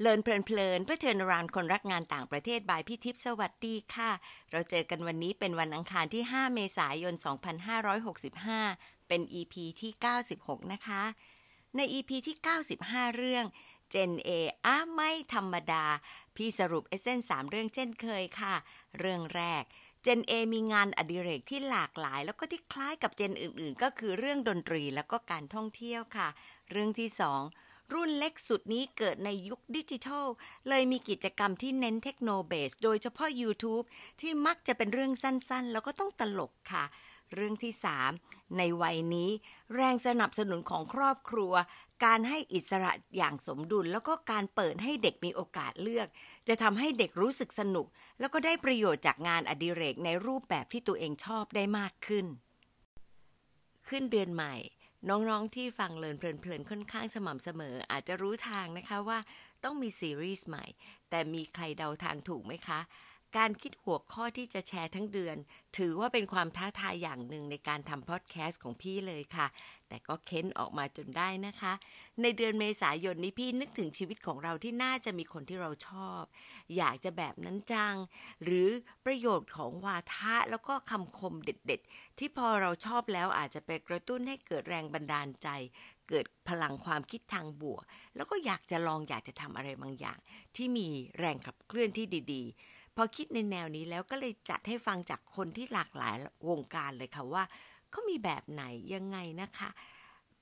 เลินเพลินเพลินเพื่อเชิญรานคนรักงานต่างประเทศบายพี่ทิพย์สวัสดีค่ะ เราเจอกันวันนี้เป็นวันอังคารที่ 5 เมษายน 2565 เป็น EP ที่ 96 นะคะ ใน EP ที่ 95 เรื่อง Gen A อ้าไม่ธรรมดา พี่สรุปเอเซนสามเรื่องเช่นเคยค่ะ เรื่องแรก Gen A มีงานอดิเรกที่หลากหลาย แล้วก็ที่คล้ายกับเจนอื่น ๆ ก็คือเรื่องดนตรีแล้วก็การท่องเที่ยวค่ะ เรื่องที่สอง รุ่นเล็กสุดนี้เกิดในยุคดิจิทัล เลยมีกิจกรรมที่เน้นเทคโนเบส โดยเฉพาะ YouTube ที่มักจะเป็นเรื่องสั้นๆ แล้วก็ต้องตลกค่ะ เรื่องที่ 3 ในวัยนี้ แรงสนับสนุนของครอบครัว การให้อิสระอย่างสมดุล แล้วก็การเปิดให้เด็กมีโอกาสเลือก จะทำให้เด็กรู้สึกสนุก แล้วก็ได้ประโยชน์จากงานอดิเรกในรูปแบบที่ตัวเองชอบได้มากขึ้น ขึ้นเดือนใหม่ น้องๆที่ฟังเลินเพลินๆค่อนข้างสม่ำเสมอ อาจจะรู้ทางนะคะว่าต้องมีซีรีส์ใหม่ แต่มีใครเดาทางถูกไหมคะ การคิดหัวข้อที่จะแชร์ทั้งเดือน ถือว่าเป็นความท้าทายอย่างหนึ่งในการทำพอดแคสต์ของพี่เลยค่ะ แต่ก็เค้นออกมาจนได้นะคะ ในเดือนเมษายนนี้พี่นึกถึงชีวิตของเราที่น่าจะมีคนที่เราชอบ อยากจะแบบนั้นจัง หรือประโยชน์ของวาทะแล้วก็คำคมเด็ดๆ ที่พอเราชอบแล้วอาจจะไปกระตุ้นให้เกิดแรงบันดาลใจเกิดพลังความคิดทางบวก แล้วก็อยากจะลองอยากจะทำอะไรบางอย่าง ที่มีแรงขับเคลื่อนที่ดี ๆ พอคิดในแนวนี้แล้วก็เลยจัดให้ฟังจากคนที่หลากหลายวงการเลยค่ะว่าเขามีแบบไหนยังไงนะคะ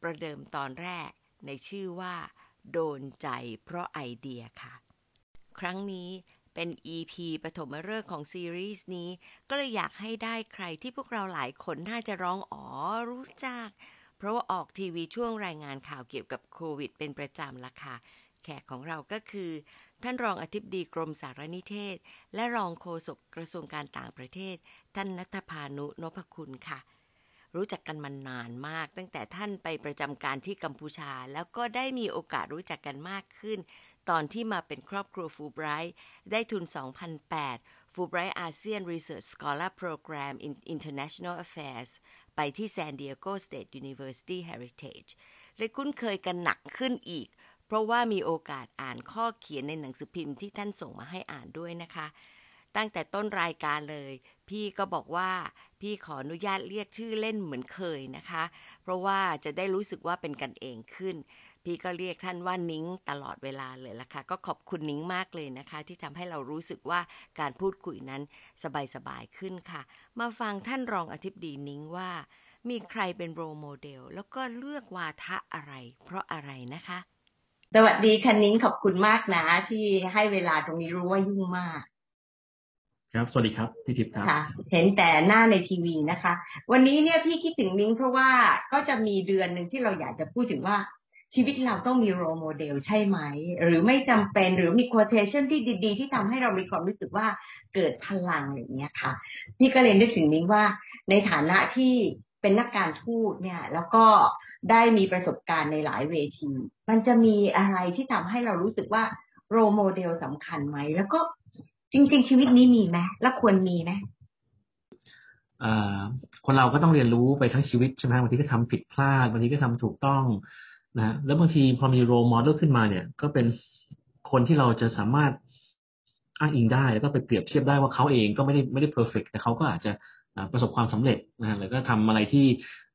ประเดิมตอนแรกในชื่อว่า โดนใจเพราะไอเดียค่ะ ครั้งนี้เป็น EP ปฐมฤกษ์ของซีรีส์นี้ ก็เลยอยากให้ได้ใครที่พวกเราหลายคนน่าจะร้องอ๋อรู้จัก เพราะว่าออกทีวีช่วงรายงานข่าวเกี่ยวกับโควิดเป็นประจำละค่ะ แขกของเราก็คือ ท่านรองอธิบดีกรมสารนิเทศ และรองโฆษกกระทรวงการต่างประเทศ ท่านนัทพานุนพคุณค่ะ รู้จักกันมานานมาก ตั้งแต่ท่านไปประจำการที่กัมพูชา แล้วก็ได้มีโอกาสรู้จักกันมากขึ้น ตอนที่มาเป็นครอบครัวฟูไบรท์ได้ทุน 2008 ฟูไบรท์อาเซียน Research Scholar Program in International Affairs ไปที่ San Diego State University Heritage เลยคุ้นเคยกันหนักขึ้นอีก เพราะว่ามีโอกาสอ่านข้อเขียนในหนังสือพิมพ์ที่ท่านส่งมาให้อ่านด้วยนะคะ ตั้งแต่ต้นรายการเลย พี่ก็บอกว่าพี่ขออนุญาตเรียกชื่อเล่นเหมือนเคยนะคะ เพราะว่าจะได้รู้สึกว่าเป็นกันเองขึ้น พี่ก็เรียกท่านว่านิ้งตลอดเวลาเลยล่ะค่ะ ก็ขอบคุณนิ้งมากเลยนะคะ ที่ทำให้เรารู้สึกว่าการพูดคุยนั้นสบายๆขึ้นค่ะ มาฟังท่านรองอธิบดีนิ้งว่ามีใครเป็น role model แล้วก็เลือกวาทะอะไร เพราะอะไรนะคะ สวัสดีค่ะนิ้งขอบคุณมากนะ ที่ให้เวลาตรงนี้รู้ว่ายุ่งมาก ครับสวัสดีครับพี่ทิพย์ครับเห็นแต่หน้าในทีวีนะคะ วันนี้เนี่ยพี่คิดถึงนิ้งเพราะว่าก็จะมีเดือนหนึ่งที่เราอยากจะพูดถึงว่าชีวิตเราต้องมี role model ใช่ไหม หรือไม่จำเป็นหรือมี quotation ที่ดี ๆ ที่ทำให้เรามีความรู้สึกว่าเกิดพลังอย่างเงี้ยค่ะ พี่ก็เลยนึกถึงนิ้งว่าในฐานะที่ เป็นนักการทูตเนี่ย แล้วก็ได้มีประสบการณ์ในหลายเวที มันจะมีอะไรที่ทำให้เรารู้สึกว่า role model สำคัญไหม แล้วก็จริง ๆ ชีวิตนี้มีไหมและควรมีไหมคนเราก็ต้องเรียนรู้ไปทั้งชีวิตใช่ไหมบางทีก็ทำผิดพลาดบางทีก็ทำถูกต้องนะแล้วบางทีพอมี role model ขึ้นมาเนี่ย ก็เป็นคนที่เราจะสามารถอ้างอิงได้ แล้วก็ไปเปรียบเทียบได้ว่าเขาเองก็ไม่ได้ไม่ได้ perfect แต่เขาก็อาจจะ ประสบความสำเร็จนะแล้วก็ทำอะไรที่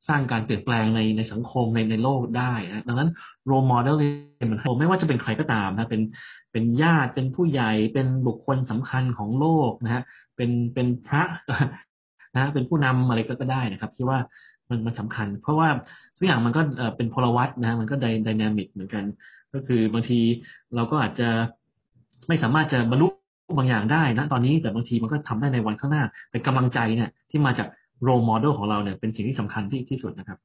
สร้างการเปลี่ยนแปลงในในสังคมในในโลกได้นะดังนั้น role model เนี่ย่ยมันไม่ว่าจะเป็นใครก็ตามนะเป็นเป็นญาติเป็นผู้ใหญ่เป็นบุคคลสำคัญของโลกนะฮะเป็นเป็นพระนะเป็นผู้นำอะไรก็ได้นะครับที่ว่ามันมันสำคัญ เพราะว่าทุกอย่างมันก็เป็นพลวัตนะมันก็ไดนามิกเหมือนกัน ก็คือบางทีเราก็อาจจะไม่สามารถจะบรรลุ บางอย่างได้นะตอนนี้แต่บางทีมันก็ทำได้ในวันข้างหน้าแต่กำลังใจเนี่ยที่มาจากโรโมเดลของเราเนี่ยเป็นสิ่งที่สำคัญที่ที่สุดนะครับ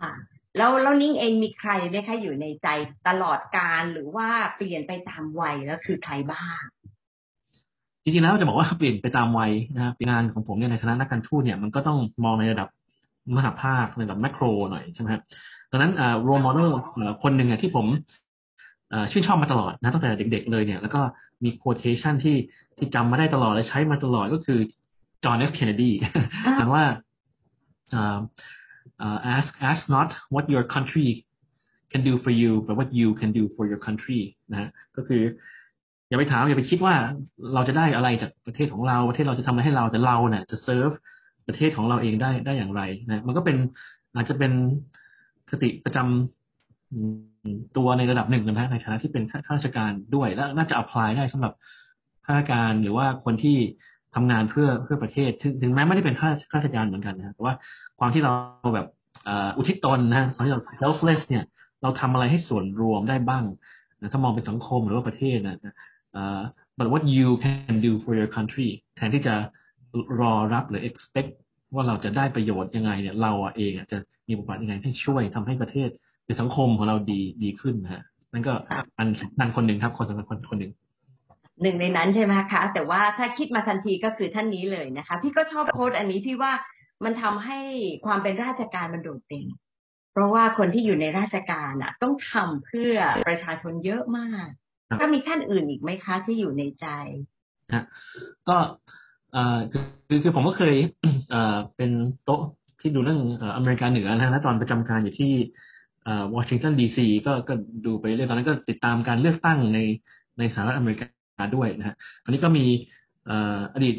ค่ะ แล้วแล้วนิ้งเองมีใครไหมคะอยู่ในใจตลอดการหรือว่าเปลี่ยนไปตามวัยแล้วคือใครบ้างจริงๆแล้วจะบอกว่าเปลี่ยนไปตามวัยนะครับงานของผมเนี่ยในคณะนักการทูตเนี่ยมันก็ต้องมองในระดับมหาภาคในระดับแมกโรหน่อยใช่ไหมครับดังนั้นโรโมเดลคนหนึ่งที่ผม ชื่นชอบมาตลอดนะตั้งแต่เด็ก ๆ เลยเนี่ย แล้วก็มี quotation ที่ที่จำมาได้ตลอดและใช้มาตลอดก็คือจอห์นเอฟเคนเนดีถามว่า ask ask not what your country can do for you but what you can do for your country นะฮะก็คือ อย่าไปถาม อย่าไปคิดว่าเราจะได้อะไรจากประเทศของเรา ประเทศเราจะทำอะไรให้เราแต่เราเนี่ยจะเซิร์ฟประเทศของเราเองได้ได้อย่างไรนะมันก็เป็นอาจจะเป็นคติประจำ ตัวในระดับหนึ่งนะในฐานะที่เป็นข้าราชการด้วยแล้วน่าจะ apply ได้สำหรับข้าราชการหรือว่าคนที่ทำงานเพื่อเพื่อประเทศถึงแม้ไม่ได้เป็นข้าราชการเหมือนกันนะแต่ว่าความที่เราแบบอุทิศตนนะความที่เรา selfless เนี่ย เราทำอะไรให้ส่วนรวมได้บ้างนะถ้ามองเป็นสังคมหรือว่าประเทศนะ but what you can do for your country แทนที่จะรอรับหรือ expect ว่าเราจะได้ประโยชน์ยังไงเนี่ย เราเองจะมีบทบาทยังไงที่ช่วยทำให้ประเทศ หรือสังคมของเราดีดีขึ้นนะฮะนั่นก็อันนั่นคนหนึ่งครับ คนสำคัญคนคนหนึ่งหนึ่งในนั้นใช่ไหมคะ แต่ว่าถ้าคิดมาทันทีก็คือท่านนี้เลยนะคะ พี่ก็ชอบโค้ดอันนี้พี่ว่ามันทำให้ความเป็นราชการมันโดดเด่นเพราะว่าคนที่อยู่ในราชการอะ ต้องทำเพื่อประชาชนเยอะมากก็มีท่านอื่นอีกไหมคะที่อยู่ในใจฮะก็เอ่อคือคือผมก็เคย เอ่อเป็นโต๊ะที่ดูเรื่องอเมริกาเหนือนะฮะตอนประจำการอยู่ที่ วอชิงตันดีซีก็ก็ดูไปเรื่อยตอนนั้นก็ติดตามการเลือกตั้งในในสหรัฐอเมริกาด้วยนะฮะอันนี้ก็มีอดีต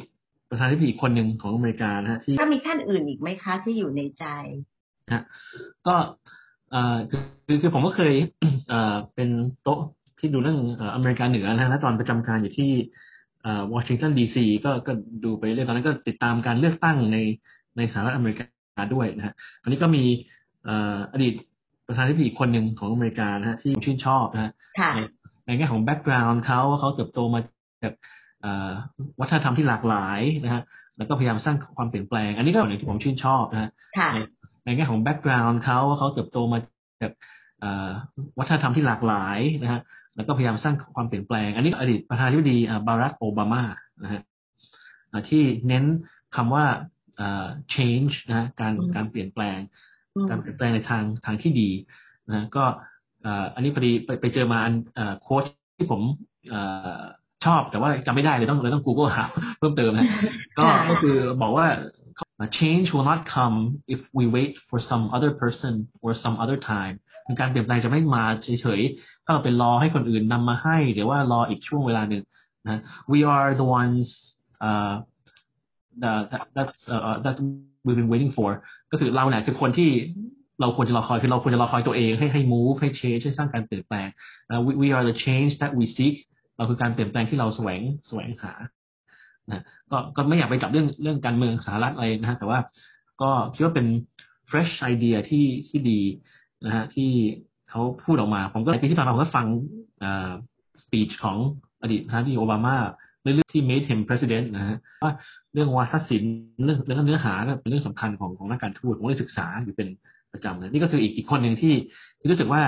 ประธานาธิบดีคนหนึ่งของอเมริกานะฮะที่ก็มีท่านอื่นอีกไหมคะที่อยู่ในใจฮะก็คือคือผมก็เคยเป็นโต๊ะที่ดูเรื่องอเมริกาเหนือนะฮะตอนประจำการอยู่ที่วอชิงตันดีซีก็ก็ดูไปเรื่อยตอนนั้นก็ติดตามการเลือกตั้งในในสหรัฐอเมริกาด้วยนะฮะอันนี้ก็มีอดีต ประธานาธิบดีคนหนึ่งของอเมริกานะฮะที่ผมชื่นชอบนะฮะในในแง่ของ background เขาว่าเขาเติบโตมาจากวัฒนธรรมที่หลากหลายนะฮะแล้วก็พยายามสร้างความเปลี่ยนแปลง อันนี้ก็อย่างที่ผมชื่นชอบนะฮะในในแง่ของ background เขาว่าเขาเติบโตมาจากวัฒนธรรมที่หลากหลายนะฮะแล้วก็พยายามสร้างความเปลี่ยนแปลง อันนี้อดีตประธานาธิบดีบารักโอบามานะฮะที่เน้นคำว่า change นะการการเปลี่ยนแปลง การเปลี่ยนแปลงในทางทางที่ดีนะก็อันนี้พอดีไปไปเจอมาโค้ชที่ผมชอบแต่ว่าจำไม่ได้เลยต้องเลยต้อง Google หาเพิ่มเติมนะก็ก็คือบอกว่า change will not come if we wait for some other person or some other time การเปลี่ยนแปลงจะไม่มาเฉยๆ ถ้าเราไปรอให้คนอื่นนำมาให้ หรือว่ารออีกช่วงเวลาหนึ่งนะ we are the ones uh, that that's uh, that we've been waiting for ก็คือเราเนี่ยคือคนที่เราควรจะรอคอยคือเราควรจะรอคอยตัวเองให้ให้ move ให้ change ให้สร้างการเปลี่ยนแปลง we we are the change that we seek เราคือการเปลี่ยนแปลงที่เราแสวงแสวงหานะก็ก็ไม่อยากไปจับเรื่องเรื่องการเมืองสหรัฐอะไรนะฮะแต่ว่าก็คิดว่าเป็น fresh idea ที่ที่ดีนะฮะที่เขาพูดออกมา ผมก็ในปีที่ผ่านมาผมก็ฟังอ่า speech ของอดีตประธานาธิบดีโอบามา เรื่องที่ made him president นะฮะว่าเรื่องวาทศิลป์เรื่องเรื่องเนื้อหาก็เป็นเรื่องสำคัญของของนักการทูตผมได้ศึกษาอยู่เป็นประจำเลยนี่ก็คืออีกอีกคนหนึ่งที่ที่รู้สึกว่า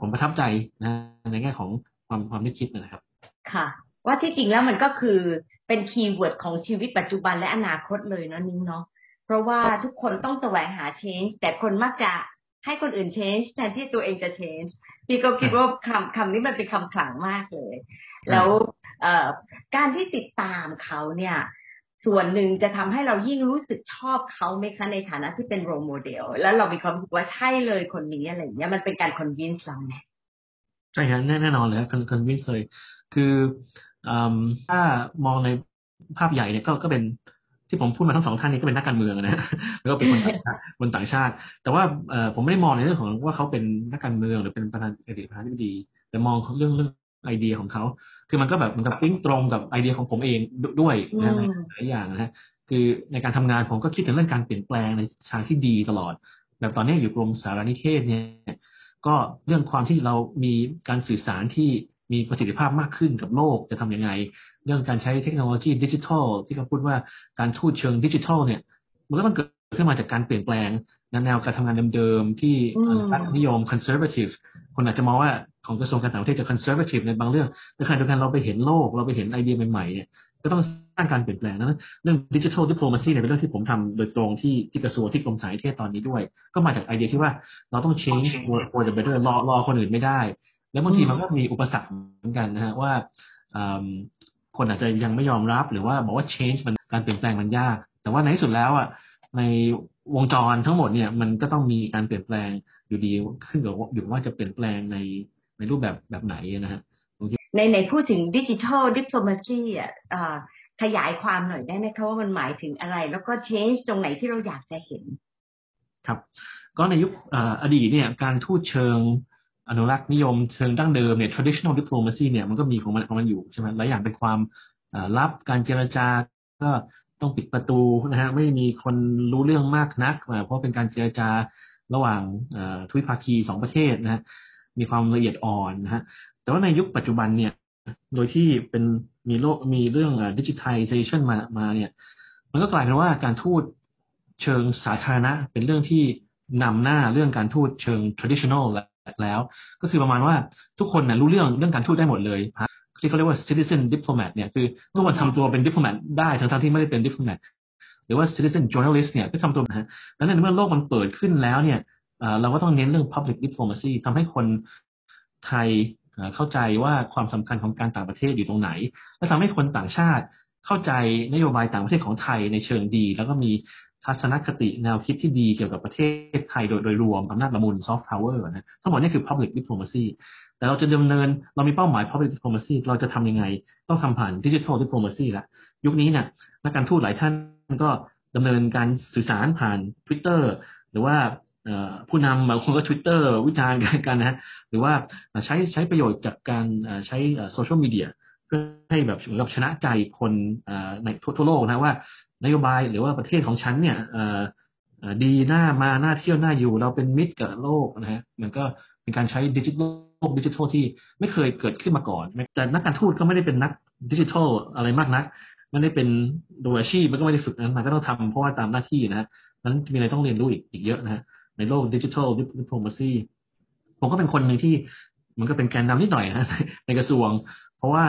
ผมประทับใจนะในแง่ของความความนึกคิดนะครับ ค่ะ ว่าที่จริงแล้วมันก็คือเป็น keyword ของชีวิตปัจจุบันและอนาคตเลยนะนิ้งเนาะเพราะว่าทุกคนต้องแสวงหา change แต่คนมักจะให้คนอื่น change แทนที่ตัวเองจะ change พี่ก็คิดว่าคำคำนี้มันเป็นคำขลังมากเลย แล้ว การที่ติดตามเขาเนี่ย ส่วนหนึ่งจะทำให้เรายิ่งรู้สึกชอบเขาไหมคะในฐานะที่เป็นโรโมเดล แล้วเรามีความรู้สึกว่าใช่เลยคนนี้อะไรอย่างเงี้ยมันเป็นการคอนวินส์เราเนี่ยใช่ครับแน่แน่นอนเลยครับคอนวินส์เลย คือถ้ามองในภาพใหญ่เนี่ยก็ก็เป็นที่ผมพูดมาทั้งสองท่านนี้ก็เป็นนักการเมืองนะแล้วก็เป็นคนต่างชาติคนต่างชาติ แต่ว่าผมไม่ได้มองในเรื่องของว่าเขาเป็นนักการเมืองหรือเป็นประธานอดีตประธานาธิบดี แต่มองเรื่องเรื่อง ไอเดียของเขา คือมันก็แบบมันกับปิ้งตรงกับไอเดียของผมเองด้วยนะหลายอย่างนะฮะคือในการทำงานผมก็คิดถึงเรื่องการเปลี่ยนแปลงในทางที่ดีตลอด แบบตอนนี้อยู่กรมสารนิเทศเนี่ย ก็เรื่องความที่เรามีการสื่อสารที่มีประสิทธิภาพมากขึ้นกับโลกจะทํำยังไง เรื่องการใช้เทคโนโลยีดิจิทัล ที่เขาพูดว่าการทูตเชิงดิจิทัลเนี่ย มันก็ต้องเกิดขึ้นมาจากการเปลี่ยนแปลงแนวการทำงานเดิมๆที่รัฐนิยมคอนเซอร์ a t i v e คนอาจจะมองว่า ของกระทรวงการต่างประเทศจะคอนเซอร์ a t i v e ในบางเรื่องแต่ขณะเดียวกันเราไปเห็นโลก เราไปเห็นไอเดียใหม่ๆเนี่ยก็ต้องสร้างการเปลี่ยนแปลงนะเรื่อง digital diplomacy เนี่ยเป็นเรื่องที่ผมทำโดยตรงที่ที่กระทรวงที่กรมสารนิเทศตอนนี้ด้วย ก็มาจากไอเดียที่ว่าเราต้อง change for the better รอรอคนอื่นไม่ได้ แล้วบางทีมันก็มีอุปสรรคเหมือนกันนะฮะว่าคนอาจจะยังไม่ยอมรับหรือว่าบอกว่า change มันการเปลี่ยนแปลงมันยาก แต่ว่าในที่สุดแล้วอะในวงจรทั้งหมดเนี่ยมันก็ต้องมีการเปลี่ยนแปลงอยู่ดีขึ้นกับอยู่ว่าจะเปลี่ยนแปลงใน ในรูปแบบแบบไหนนะฮะในในพูดถึงดิจิทัลดิปโลมาซีอะขยายความหน่อยได้ไหมคะว่ามันหมายถึงอะไร แล้วก็ change ตรงไหนที่เราอยากจะเห็น ครับ ก็ในยุคอดีตเนี่ยการทูตเชิงอนุรักษ์นิยมเชิงดั้งเดิมเนี่ย traditional diplomacy เนี่ยมันก็มีของมันของมันอยู่ใช่ไหมหลายอย่างเป็นความลับการเจรจาก็ต้องปิดประตูนะฮะไม่มีคนรู้เรื่องมากนัก เพราะเป็นการเจรจาระหว่างทวิภาคีสองประเทศนะฮะ มีความละเอียดอ่อนนะฮะแต่ว่าในยุคปัจจุบันเนี่ย โดยที่เป็นมีโลกมีเรื่องดิจิทัลเซชันมามาเนี่ย มันก็กลายเป็นว่าการทูตเชิงสาธารณะ เป็นเรื่องที่นำหน้าเรื่องการทูตเชิง traditional แล้ว ก็คือประมาณว่าทุกคนเนี่ยรู้เรื่องเรื่องการทูตได้หมดเลยที่เขาเรียกว่า citizen diplomat เนี่ยคือทุกคนทำตัวเป็น diplomat ได้ทั้งที่ไม่ได้เป็น diplomat หรือว่า citizen journalist เนี่ยก็ทำตัวนะฮะแล้วในเมื่อโลกมันเปิดขึ้นแล้วเนี่ย เราก็ต้องเน้นเรื่อง public diplomacy ทำให้คนไทยเข้าใจว่าความสำคัญของการต่างประเทศอยู่ตรงไหน และทำให้คนต่างชาติเข้าใจนโยบายต่างประเทศของไทยในเชิงดี แล้วก็มีทัศนคติแนวคิดที่ดีเกี่ยวกับประเทศไทยโดยโดยรวมอำนาจละมุน soft power นะทั้งหมดนี่คือ public diplomacy แต่เราจะดำเนินเรามีเป้าหมาย public diplomacy เราจะทำยังไง ต้องทำผ่าน digital diplomacy ละยุคนี้เนี่ยนักการทูตหลายท่านก็ดำเนินการสื่อสารผ่าน Twitter หรือว่า ผู้นำบางคนก็ทวิตเตอร์วิจารณ์กันนะฮะหรือว่าใช้ใช้ประโยชน์จากการใช้โซเชียลมีเดียเพื่อให้แบบเหมือนกับชนะใจคนในทั่วโลกนะว่านโยบายหรือว่าประเทศของฉันเนี่ยดีหน้ามาหน้าเที่ยวหน้าอยู่ เราเป็นมิตรกับโลกนะฮะมันก็เป็นการใช้ดิจิทัลดิจิทัลที่ไม่เคยเกิดขึ้นมาก่อน แต่นักการทูตก็ไม่ได้เป็นนักดิจิทัลอะไรมากนักไม่ได้เป็นโดยอาชีพมันก็ไม่ได้ฝึกนั้นมันก็ต้องทำเพราะว่าตามหน้าที่นะฮะนั้นมีอะไรต้องเรียนรู้อีกอีกเยอะนะฮะ ในโลก digital diplomacy ผมก็เป็นคนหนึ่งที่มันก็เป็นแกนนำนิดหน่อยนะในกระทรวง เพราะว่า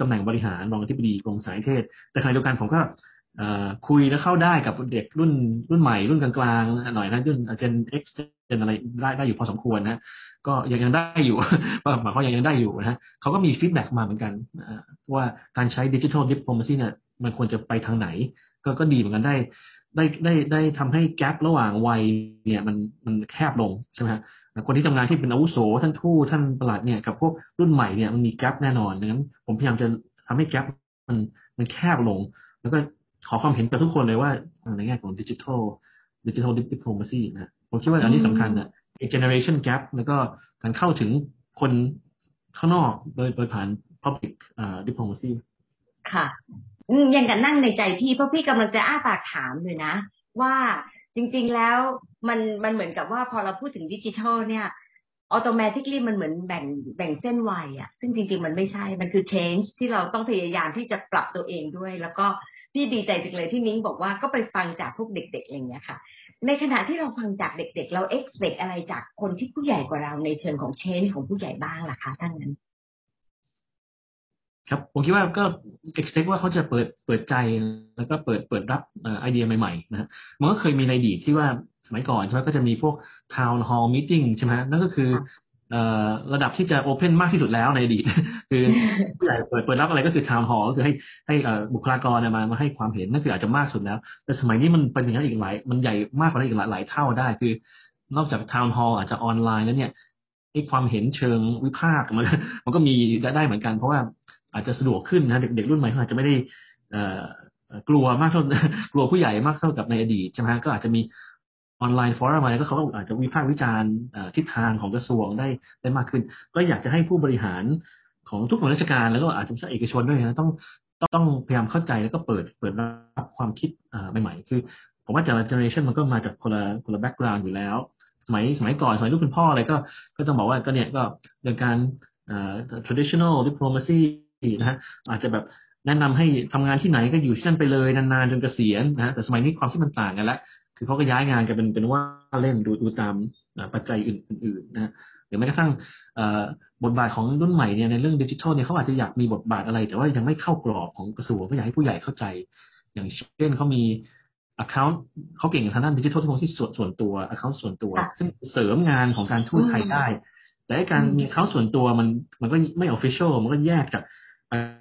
ตำแหน่งบริหารรองอธิบดีกรมสารนิเทศ แต่ขณะเดียวกันผมก็คุยแล้วเข้าได้กับเด็กรุ่นรุ่นใหม่ รุ่นกลางๆหน่อยนะรุ่น Gen X Gen อะไรได้ได้อยู่พอสมควรนะก็ยังยังได้อยู่หมายความยังยังได้อยู่นะเขาก็มี feedback มาเหมือนกันว่าการใช้ digital diplomacy เนี่ยมันควรจะไปทางไหน ก็ก็ดีเหมือนกันได้ ได้ได้ได้ทำให้แกลบระหว่างวัยเนี่ยมันมันแคบลงใช่ไหมฮะคนที่ทำงานที่เป็นอาวุโสท่านทูตท่านประหลัดเนี่ยกับพวกรุ่นใหม่เนี่ยมันมีแกลบแน่นอนดังนั้น ผมพยายามจะทำให้แกลบมันมันแคบลง แล้วก็ขอความเห็นจากทุกคนเลยว่าในแง่ของดิจิทัลดิจิทัลดิปโลมาซีนะผมคิดว่าอันนี้สำคัญนะเจเนอเรชันแกลบแล้วก็การเข้าถึงคนข้างนอกโดยโดยผ่าน public อ่า diplomacy ค่ะ ยังกันนั่งในใจพี่เพราะพี่กำลังจะอ้าปากถามเลยนะ ว่าจริง ๆแล้วมันมันเหมือนกับว่าพอเราพูดถึงดิจิทัลเนี่ยออโตเมติคลีมันเหมือนแบ่งแบ่งเส้นวัยอะซึ่งจริง ๆ มันไม่ใช่ มันคือ change ที่เราต้องพยายามที่จะปรับตัวเองด้วย แล้วก็พี่ดีใจจังเลยที่นิ้งบอกว่าก็ไปฟังจากพวกเด็ก ๆ อย่างเงี้ยค่ะ ในขณะที่เราฟังจากเด็ก ๆ เรา expect อะไรจากคนที่ผู้ใหญ่กว่าเราในเชิงของ change ของผู้ใหญ่บ้างล่ะคะท่านนั้น ครับผมคิดว่าก็ expect ว่าเขาจะเปิดเปิดใจแล้วก็เปิดเปิดรับไอเดียใหม่ๆนะฮะมันก็เคยมีในอดีตที่ว่าสมัยก่อนใช่ไหมก็จะมีพวก town hall meeting ใช่ไหมนั่นก็คือระดับที่จะโอเพนมากที่สุดแล้วในอดีตคือผู้ใหญ่เปิดเปิดรับอะไรก็คือ town hall ก็คือให้ให้บุคลากรมามาให้ความเห็นนั่นคืออาจจะมากสุดแล้ว แต่สมัยนี้มันเป็นอย่างนั้นอีกหลายมันใหญ่มากกว่านั้นอีกหลายหลายเท่าได้คือนอกจาก town hall อาจจะออนไลน์แล้วเนี่ยความเห็นเชิงวิพากษ์มันมันก็มีได้เหมือนกันเพราะว่า อาจจะสะดวกขึ้นนะเด็กๆรุ่นใหม่เขาอาจจะไม่ได้กลัวมากเท่ากลัวผู้ใหญ่มากเท่ากับในอดีตใช่ไหมก็อาจจะมี online forum อะไรก็เขาอาจจะวิพากษ์วิจารณ์ทิศทางของกระทรวงได้ได้มากขึ้น ก็อยากจะให้ผู้บริหารของทุกหน่วยราชการแล้วก็อาจจะเอกชนด้วยนะต้องต้องพยายามเข้าใจแล้วก็เปิดเปิดรับความคิดใหม่ๆคือ ผมว่าแต่ละเจเนอเรชันมันก็มาจากคนละคนละ background อยู่แล้ว สมัยสมัยก่อนสมัยลูกคุณพ่ออะไรก็ก็ต้องบอกว่าก็เนี่ยก็เรื่องการ traditional diplomacy นะฮะอาจจะแบบแนะนำให้ทำงานที่ไหนก็อยู่ที่นั่นไปเลยนานๆจนเกษียณนะแต่สมัยนี้ความที่มันต่างกันแล้วคือเขาก็ย้ายงานกันเป็นเป็นว่าเล่นดูดูตามปัจจัยอื่นๆนะหรือแม้กระทั่งบทบาทของรุ่นใหม่เนี่ยในเรื่องดิจิทัลเนี่ยเขาอาจจะอยากมีบทบาทอะไร แต่ว่ายังไม่เข้ากรอบของกระทรวงก็อยากให้ผู้ใหญ่เข้าใจ อย่างเช่นเขามี account เขาเก่งทางด้านดิจิทัลที่ส่วนส่วนตัว account ส่วนตัว ซึ่งเสริมงานของการทูตไทยได้ แต่การมี account ส่วนตัวมันมันก็ไม่ official มันก็แยกจาก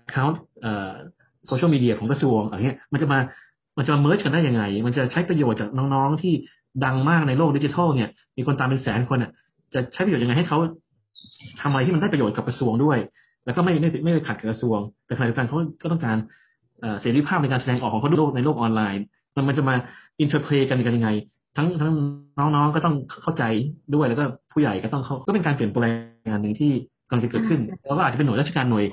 account โซเชียลมีเดียของกระทรวงอะไรเงี้ยมันจะมามันจะมา merge กันได้ยังไง มันจะใช้ประโยชน์จากน้องๆที่ดังมากในโลกดิจิทัลเนี่ย มีคนตามเป็นแสนคนอะ จะใช้ประโยชน์ยังไงให้เขาทำอะไรที่มันได้ประโยชน์กับกระทรวงด้วย แล้วก็ไม่ไม่ไม่ไปขัดกับกระทรวง แต่ขณะเดียวกันเขาก็ต้องการเสรีภาพในการแสดงออกของเขาในโลกในโลกออนไลน์ มันมันจะมา interplay กันกันยังไง ทั้งทั้งน้องๆก็ต้องเข้าใจด้วยแล้วก็ผู้ใหญ่ก็ต้องเขาก็เป็นการเปลี่ยนแปลงงานหนึ่งที่ กำลังจะเกิดขึ้นแล้วก็อาจจะเป็นหน่วยราชการหน่วย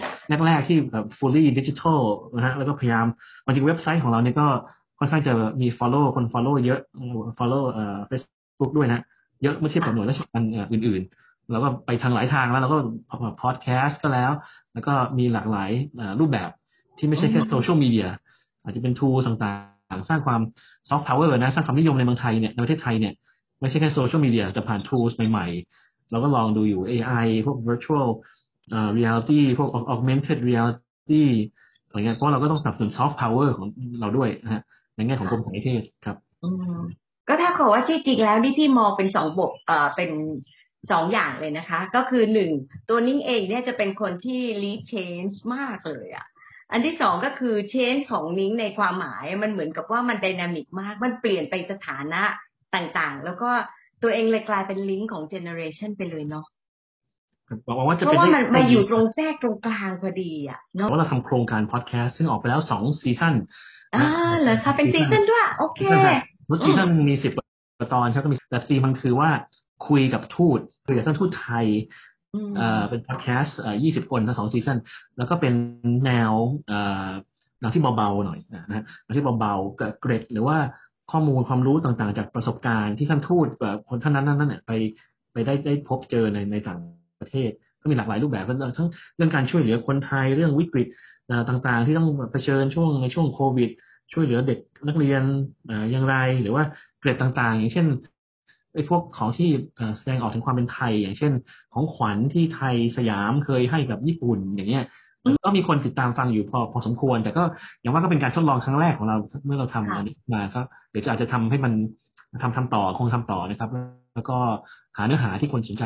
แรกๆที่แบบ fully digital นะฮะแล้วก็พยายามบางทีเว็บไซต์ของเราเนี่ยก็ค่อนข้างจะมี follow คน follow เยอะ follow เอ่อ Facebook ด้วยนะ เยอะเมื่อเทียบกับหน่วยราชการอื่นๆ แล้วก็ไปทางหลายทางแล้วเราก็พอดแคสต์ก็แล้ว แล้วก็มีหลากหลายรูปแบบที่ไม่ใช่แค่โซเชียลมีเดียอาจจะเป็น tool ต่างๆ สร้างความซอฟต์พาวเวอร์นะ สร้างความนิยมในเมืองไทยเนี่ยในประเทศไทยเนี่ยไม่ใช่แค่โซเชียลมีเดียแต่ผ่าน tools ใหม่ๆ เราก็ลองดูอยู่ AI พวก virtual reality พวก augmented reality อะไรเงี้ยเพราะเราก็ต้องสนับสนุนซอฟต์พาวเวอร์ของเราด้วยนะฮะในแง่ของกรมสารนิเทศครับก็ถ้าขอว่าที่จริงแล้วนี่พี่มองเป็นสองบทเอ่อเป็นสองอย่างเลยนะคะ ก็คือหนึ่งตัวนิ้งเองเนี่ยจะเป็นคนที่ lead change มากเลยอะอันที่สองก็คือ change ของนิ้งในความหมายมันเหมือนกับว่ามัน dynamic มาก มันเปลี่ยนไปสถานะต่างๆ แล้วก็ ตัวเองเลยกลายเป็นลิงก์ของเจเนอเรชันไปเลยเนาะบอกว่าจะเพเป็นราะว่ามันมาอยู่ตรงแทรกตรงกลางพอดีอะเนาะว่าเราทำโครงการพอดแคสต์ซึ่งออกไปแล้วสองซีซั่นอ่าเหรอคะเป็นซีซั่นด้วย โอเครถซีซั่นมีสิบตอนใช่ก็มีแต่ธีมมันคือว่าคุยกับทูตคุยกับท่านทูตไทยเอ่อเป็นพอดแคสต์เอ่อยี่สิบคนทั้งสองซีซั่นแล้วก็เป็นแนวเอ่อแนวที่เบาๆหน่อยนะฮะแนวที่เบาๆกับเกร็ดหรือว่า ข้อมูลความรู้ต่างๆ จากประสบการณ์ที่ท่านทูตแบบคนท่านนั้นนั่นเนี่ยไปไปได้ได้พบเจอในในต่างประเทศ ก็มีหลากหลายรูปแบบทั้งเรื่องการช่วยเหลือคนไทยเรื่องวิกฤตต่างๆ ที่ต้องเผชิญช่วงในช่วงโควิด ช่วยเหลือเด็กนักเรียนอย่างไรหรือว่าเกรดต่างๆ อย่างเช่นไอ้พวกของที่แสดงออกถึงความเป็นไทย อย่างเช่น ของขวัญที่ไทยสยามเคยให้กับญี่ปุ่นอย่างเงี้ย ก็มีคนติดตามฟังอยู่พอพอสมควร แต่ก็อย่างว่าก็เป็นการทดลองครั้งแรกของเราเมื่อเราทำอันนี้มาก็เดี๋ยวจะอาจจะทำให้มัน ทำทำต่อคงทำต่อนะครับ แล้วก็หาเนื้อหาที่คนสนใจ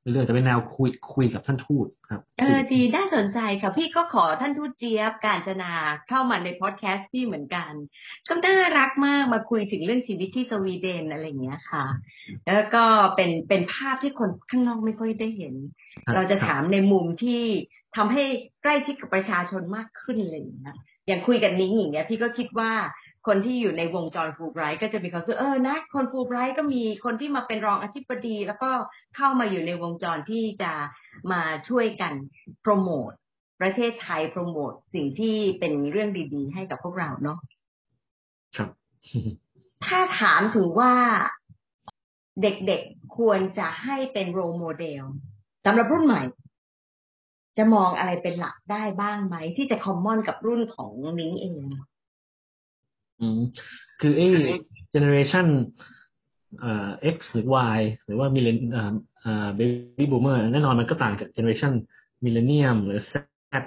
เรื่อยๆจะเป็นแนวคุยคุยกับท่านทูตครับ เออดีน่าสนใจค่ะพี่ก็ขอท่านทูตเจี๊ยบการจนาเข้ามาในพอดแคสต์พี่เหมือนกันก็น่ารักมากมาคุยถึงเรื่องชีวิตที่สวีเดนอะไรอย่างเงี้ยค่ะ แล้วก็เป็นเป็นภาพที่คนข้างนอกไม่ค่อยได้เห็น เราจะถามในมุมที่ทำให้ใกล้ชิดกับประชาชนมากขึ้นเลยนะอย่างคุยกันนิ้งอย่างเงี้ยพี่ก็คิดว่า คนที่อยู่ในวงจรฟูไบรท์ก็จะมีความรู้สึกเออนะคนฟูไบรท์ก็มีคนที่มาเป็นรองอธิบดี แล้วก็เข้ามาอยู่ในวงจรที่จะมาช่วยกันโปรโมทประเทศไทยโปรโมทสิ่งที่เป็นเรื่องดีๆ ให้กับพวกเราเนาะครับ ถ้าถามถึงว่าเด็กๆควรจะให้เป็นโรโมเดลสำหรับรุ่นใหม่ จะมองอะไรเป็นหลักได้บ้างไหม ที่จะคอมมอนกับรุ่นของนิ้งเอง อืมคือไอ้เจเนอเรชันเอ่อ X หรือ Y หรือว่า Millen อ่าอ่าเบบี้บูมเมอร์แน่นอนมันก็ต่างจากเจเนอเรชัน Millennium หรือ Z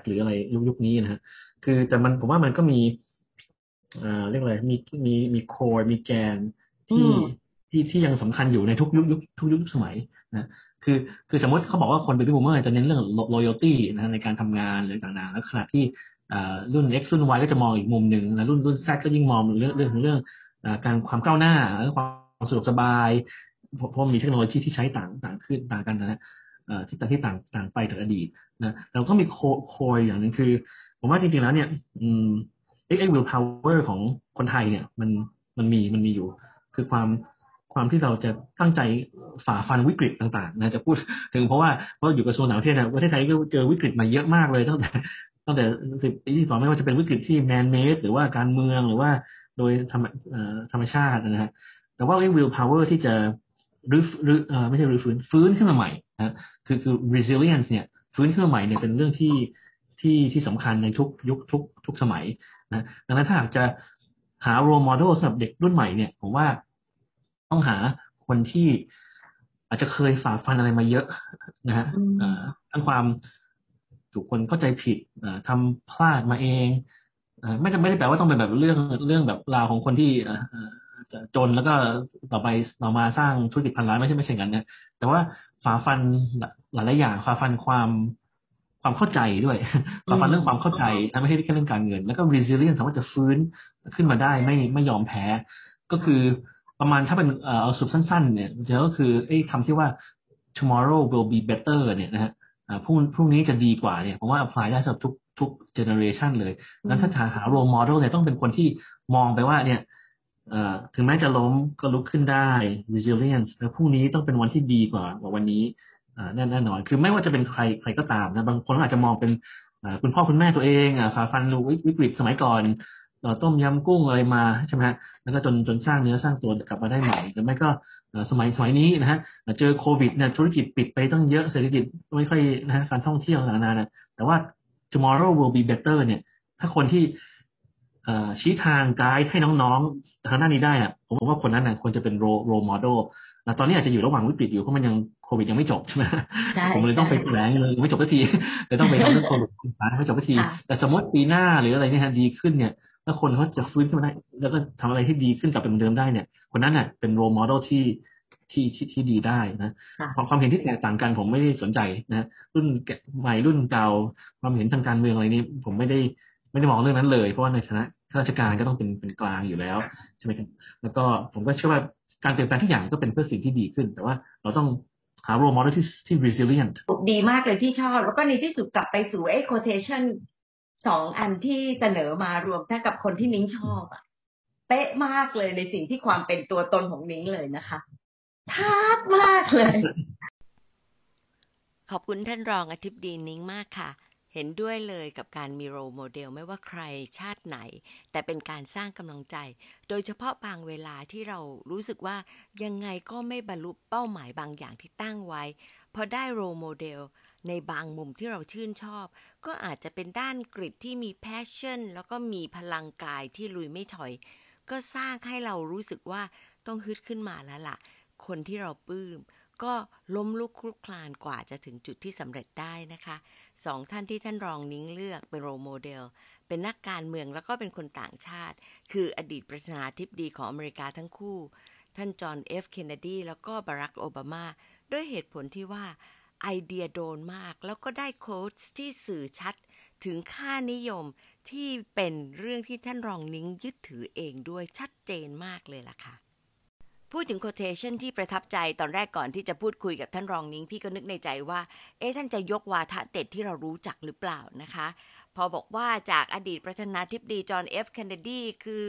หรืออะไรยุคยุคนี้นะฮะคือแต่มันผมว่ามันก็มีอ่าเรียกอะไรมีมีมี core มีแกนที่ที่ที่ยังสำคัญอยู่ในทุกยุคยุคทุกยุคสมัยนะคือคือสมมติเขาบอกว่าคนเบบี้บูมเมอร์จะเน้นเรื่อง loyalty นะในการทำงานหรือต่างๆแล้วขณะที่ รุ่น X รุ่น Y ก็จะมองอีกมุมหนึ่งแล้วรุ่นรุ่น Z ก็ยิ่งมองเรื่องเรื่องของเรื่องการความก้าวหน้าและความสะดวกสบายเพราะมีเทคโนโลยีที่ใช้ต่างต่างขึ้นต่างกันนะฮะที่ต่างที่ต่างต่างไปจากอดีตนะเราก็มีโคโคยอย่างหนึ่งคือ ผมว่าจริงๆแล้วเนี่ยอืมไอ้ไอ้ will power ของคนไทยเนี่ย มันมันมีมันมีอยู่ คือความความที่เราจะตั้งใจฝ่าฟันวิกฤตต่าง ๆ นะจะพูดถึงเพราะว่าเพราะอยู่กระทรวงต่างประเทศนะประเทศไทยก็เจอวิกฤตมาเยอะมากเลยตั้งแต่ ตั้งแต่สิบปีที่สองไม่ว่าจะเป็นวิกฤตที่แมนเมดหรือว่าการเมืองหรือว่าโดยธรรมธรรมชาตินะฮะแต่ว่าไอ้ will power ที่จะรื้อรื้อไม่ใช่รื้อฟื้นฟื้นขึ้นมาใหม่นะคือคือ resilience เนี่ยฟื้นขึ้นมาใหม่เนี่ยเป็นเรื่องที่ที่ที่สำคัญในทุกยุคทุกทุกสมัยนะดังนั้นถ้าหากจะหา role model สำหรับเด็กรุ่นใหม่เนี่ยผมว่าต้องหาคนที่อาจจะเคยฝ่าฟันอะไรมาเยอะนะฮะทั้งความ ถูกคนเข้าใจผิดทำพลาดมาเองไม่จำไม่ได้แปลว่าต้องเป็นแบบเรื่องเรื่องแบบราวของคนที่จะจนแล้วก็ต่อไปต่อมาสร้างธุรกิจพันล้านไม่ใช่ไม่ใช่กันนะแต่ว่าฝ่าฟันหลายๆอย่างฝ่าฟันความความเข้าใจด้วยฝ่าฟันเรื่องความเข้าใจนะไม่ใช่แค่เรื่องการเงิน แล้วก็ resilience สามารถจะฟื้นขึ้นมาได้ไม่ไม่ยอมแพ้ ก็คือประมาณถ้าเป็นเอาสุดสั้น ๆ เนี่ยจะก็คือไอ้คำที่ว่า tomorrow will be better เนี่ยนะฮะ พรุ่งพรุ่งนี้จะดีกว่าเนี่ยผมว่า apply ได้สำหรับทุกทุก generation เลยแล้วถ้าหา role model เนี่ยต้องเป็นคนที่มองไปว่าเนี่ยถึงแม้จะล้มก็ลุกขึ้นได้ resilience แล้วพรุ่งนี้ต้องเป็นวันที่ดีกว่าวันนี้แน่แน่นอน คือไม่ว่าจะเป็นใครใครก็ตามนะบางคนอาจจะมองเป็นคุณพ่อคุณแม่ตัวเองฝ่าฟันดูวิกฤตสมัยก่อน ต้มยำกุ้งอะไรมาใช่ไหมฮะแล้วก็จนจนสร้างเนื้อสร้างตัวกลับมาได้ใหม่หรือไม่ก็สมัยสมัยนี้นะฮะเจอโควิดเนี่ยธุรกิจปิดไปต้องเยอะเศรษฐกิจไม่ค่อยนะฮะการท่องเที่ยวต่างๆนะแต่ว่า tomorrow will be better เนี่ย ถ้าคนที่ชี้ทางไกด์ให้น้องๆทางด้านนี้ได้อะผมว่าคนนั้นน่ะควรจะเป็นโรโรโมเดลตอนนี้อาจจะอยู่ระหว่างวิกฤตอยู่เพราะมันยังโควิดยังไม่จบใช่ไหมผมเลยต้องไปแถลงเลยไม่จบสักทีเลยต้องไปทำเรื่องโควิดไม่จบสักที แต่สมมติปีหน้าหรืออะไรเนี่ยดีขึ้นเนี่ย ถ้าคนเขาจะฟื้นขึ้นมาได้ แล้วก็ทำอะไรที่ดีขึ้นกลับเป็นเหมือนเดิมได้เนี่ย คนนั้นน่ะเป็นโรโมเดลที่ที่ที่ที่ดีได้นะความความเห็นที่แตกต่างกันผมไม่ได้สนใจนะรุ่นใหม่รุ่นเก่าความเห็นทางการเมืองอะไรนี้ ผมไม่ได้ไม่ได้มองเรื่องนั้นเลย เพราะว่าในฐานะข้าราชการก็ต้องเป็นเป็นกลางอยู่แล้วใช่ไหมครับแล้วก็ผมก็เชื่อว่าการเปลี่ยนแปลงทุกอย่างก็เป็นเพื่อสิ่งที่ดีขึ้น แต่ว่าเราต้องหาโรโมเดลที่ที่ resilient ดีมากเลยที่ชอบ แล้วก็ในที่สุดกลับไปสู่ไอ้ quotation สองอันที่เสนอมารวมทั้งกับคนที่นิ้งชอบอะเป๊ะมากเลยในสิ่งที่ความเป็นตัวตนของนิ้งเลยนะคะทัดมากเลย ขอบคุณท่านรองอธิบดีนิ้งมากค่ะ เห็นด้วยเลยกับการมีโรโมเดลไม่ว่าใครชาติไหน แต่เป็นการสร้างกำลังใจ โดยเฉพาะบางเวลาที่เรารู้สึกว่ายังไงก็ไม่บรรลุเป้าหมายบางอย่างที่ตั้งไว้พอได้ role model ในบางมุมที่เราชื่นชอบ ก็อาจจะเป็นด้าน grit ที่มี passion แล้วก็มีพลังกายที่ลุยไม่ถอย ก็สร้างให้เรารู้สึกว่าต้องฮึดขึ้นมาแล้วล่ะ คนที่เราปลื้มก็ล้มลุกคลุกคลานกว่าจะถึงจุดที่สำเร็จได้นะคะสองท่านที่ท่านรองนิ้งเลือกเป็น role model เป็นนักการเมืองแล้วก็เป็นคนต่างชาติ คืออดีตประธานาธิบดีของอเมริกาทั้งคู่ ท่านจอห์นเอฟเคนเนดีแล้วก็บารักโอบามา ด้วยเหตุผลที่ว่า ไอเดียโดนมาก แล้วก็ได้ quote ที่สื่อชัดถึงค่านิยมที่เป็นเรื่องที่ท่านรองนิ้งยึดถือเองด้วยชัดเจนมากเลยล่ะค่ะ พูดถึง quotation ที่ประทับใจตอนแรกก่อนที่จะพูดคุยกับท่านรองนิ้งพี่ก็นึกในใจว่า เอ๊ะท่านจะยกวาทะเด็ดที่เรารู้จักหรือเปล่านะคะ พอบอกว่าจากอดีตประธานาธิบดีจอห์นเอฟเคนเนดีคือ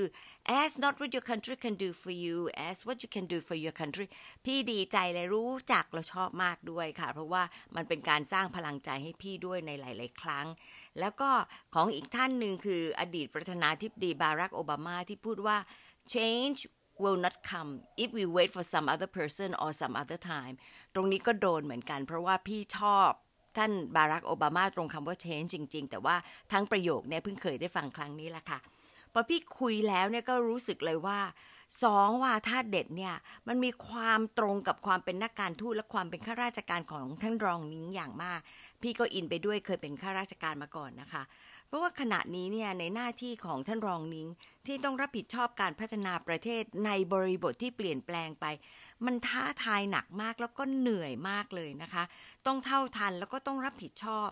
as not what your country can do for you as what you can do for your country พี่ดีใจเลยรู้จักเราชอบมากด้วยค่ะ เพราะว่ามันเป็นการสร้างพลังใจให้พี่ด้วยในหลาย ๆ ครั้ง แล้วก็ของอีกท่านหนึ่งคืออดีตประธานาธิบดีบารักโอบามาที่พูดว่า change will not come if we wait for some other person or some other time ตรงนี้ก็โดนเหมือนกัน เพราะว่าพี่ชอบ ท่านบารักโอบามาตรงคำว่า change จริง ๆ แต่ว่าทั้งประโยคเนี่ยเพิ่งเคยได้ฟังครั้งนี้แหละค่ะ พอพี่คุยแล้วเนี่ยก็รู้สึกเลยว่าสองวาทาเด็ดเนี่ยมันมีความตรงกับความเป็นนักการทูตและความเป็นข้าราชการของท่านรองนิ้งอย่างมาก พี่ก็อินไปด้วยเคยเป็นข้าราชการมาก่อนนะคะ เพราะว่าขณะนี้เนี่ยในหน้าที่ของท่านรองนิ้งที่ต้องรับผิดชอบการพัฒนาประเทศในบริบทที่เปลี่ยนแปลงไป มันท้าทายหนักมากแล้วก็เหนื่อยมากเลยนะคะ ต้องเท่าทันแล้วก็ต้องรับผิดชอบ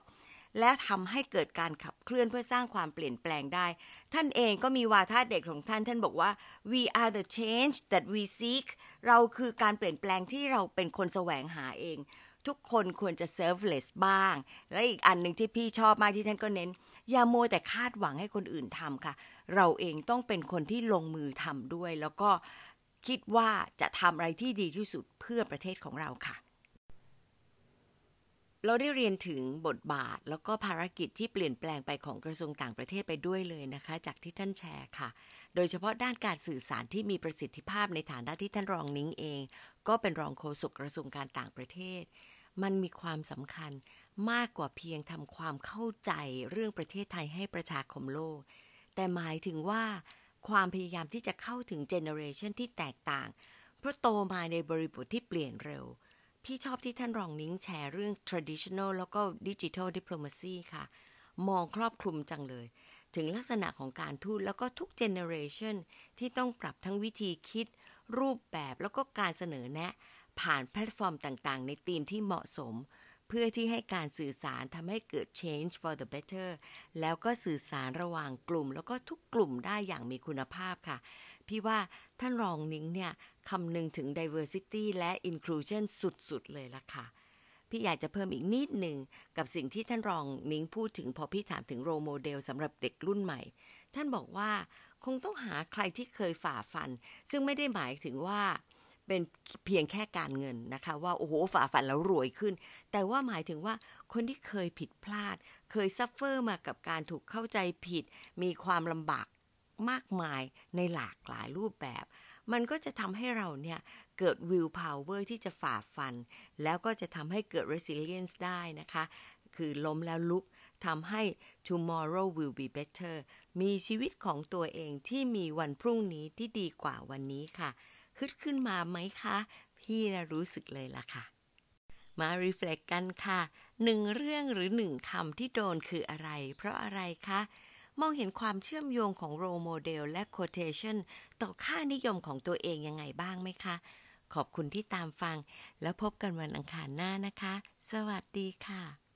และทำให้เกิดการขับเคลื่อนเพื่อสร้างความเปลี่ยนแปลงได้ ท่านเองก็มีวาทะเด็กของท่าน ท่านบอกว่า we are the change that we seek เราคือการเปลี่ยนแปลงที่เราเป็นคนแสวงหาเอง ทุกคนควรจะ selfless บ้าง และอีกอันหนึ่งที่พี่ชอบมากที่ท่านก็เน้นอย่าโมแต่คาดหวังให้คนอื่นทำค่ะ เราเองต้องเป็นคนที่ลงมือทำด้วย แล้วก็คิดว่าจะทำอะไรที่ดีที่สุดเพื่อประเทศของเราค่ะ เราได้เรียนถึงบทบาทแล้วก็ภารกิจที่เปลี่ยนแปลงไปของกระทรวงต่างประเทศไปด้วยเลยนะคะ จากที่ท่านแชร์ค่ะ โดยเฉพาะด้านการสื่อสารที่มีประสิทธิภาพในฐานะที่ท่านรองนิ้งเอง ก็เป็นรองโฆษกกระทรวงการต่างประเทศ มันมีความสำคัญมากกว่าเพียงทำความเข้าใจเรื่องประเทศไทยให้ประชาคมโลก แต่หมายถึงว่าความพยายามที่จะเข้าถึงเจเนอเรชันที่แตกต่าง เพราะโตมาในบริบทที่เปลี่ยนเร็ว พี่ชอบที่ท่านรองนิ้งแชร์เรื่อง traditional แล้วก็ digital diplomacy ค่ะ มองครอบคลุมจังเลย ถึงลักษณะของการทูตแล้วก็ทุก generation ที่ต้องปรับทั้งวิธีคิด รูปแบบแล้วก็การเสนอแนะ ผ่านแพลตฟอร์มต่างๆ ในธีมที่เหมาะสมเพื่อที่ให้การสื่อสารทำให้เกิด change for the better แล้วก็สื่อสารระหว่างกลุ่ม แล้วก็ทุกกลุ่มได้อย่างมีคุณภาพค่ะ พี่ว่า ท่านรองนิ้งเนี่ยคำนึงถึง diversity และ inclusion สุด ๆ เลยล่ะค่ะ พี่อยากจะเพิ่มอีกนิดหนึ่งกับสิ่งที่ท่านรองนิ้งพูดถึงพอพี่ถามถึงโรโมเดลสำหรับเด็กรุ่นใหม่ ท่านบอกว่าคงต้องหาใครที่เคยฝ่าฟัน ซึ่งไม่ได้หมายถึงว่าเป็นเพียงแค่การเงินนะคะ ว่า โอ้โหฝ่าฟันแล้วรวยขึ้น แต่ว่าหมายถึงว่าคนที่เคยผิดพลาด เคย suffer มากับการถูกเข้าใจผิด มีความลำบาก มากมายในหลากหลายรูปแบบ มันก็จะทำให้เราเนี่ยเกิด will power ที่จะฝ่าฟัน แล้วก็จะทำให้เกิด resilience ได้นะคะ คือล้มแล้วลุกทำให้ tomorrow will be better มีชีวิตของตัวเองที่มีวันพรุ่งนี้ที่ดีกว่าวันนี้ค่ะฮึดขึ้นมาไหมคะ พี่นะรู้สึกเลยล่ะค่ะ มา reflect กันค่ะหนึ่งเรื่องหรือหนึ่งคำที่โดนคืออะไร เพราะอะไรคะ มองเห็นความเชื่อมโยงของ role model และ quotation ต่อค่านิยมของตัวเองยังไงบ้างไหมคะ ขอบคุณที่ตามฟัง แล้วพบกันวันอังคารหน้านะคะ สวัสดีค่ะ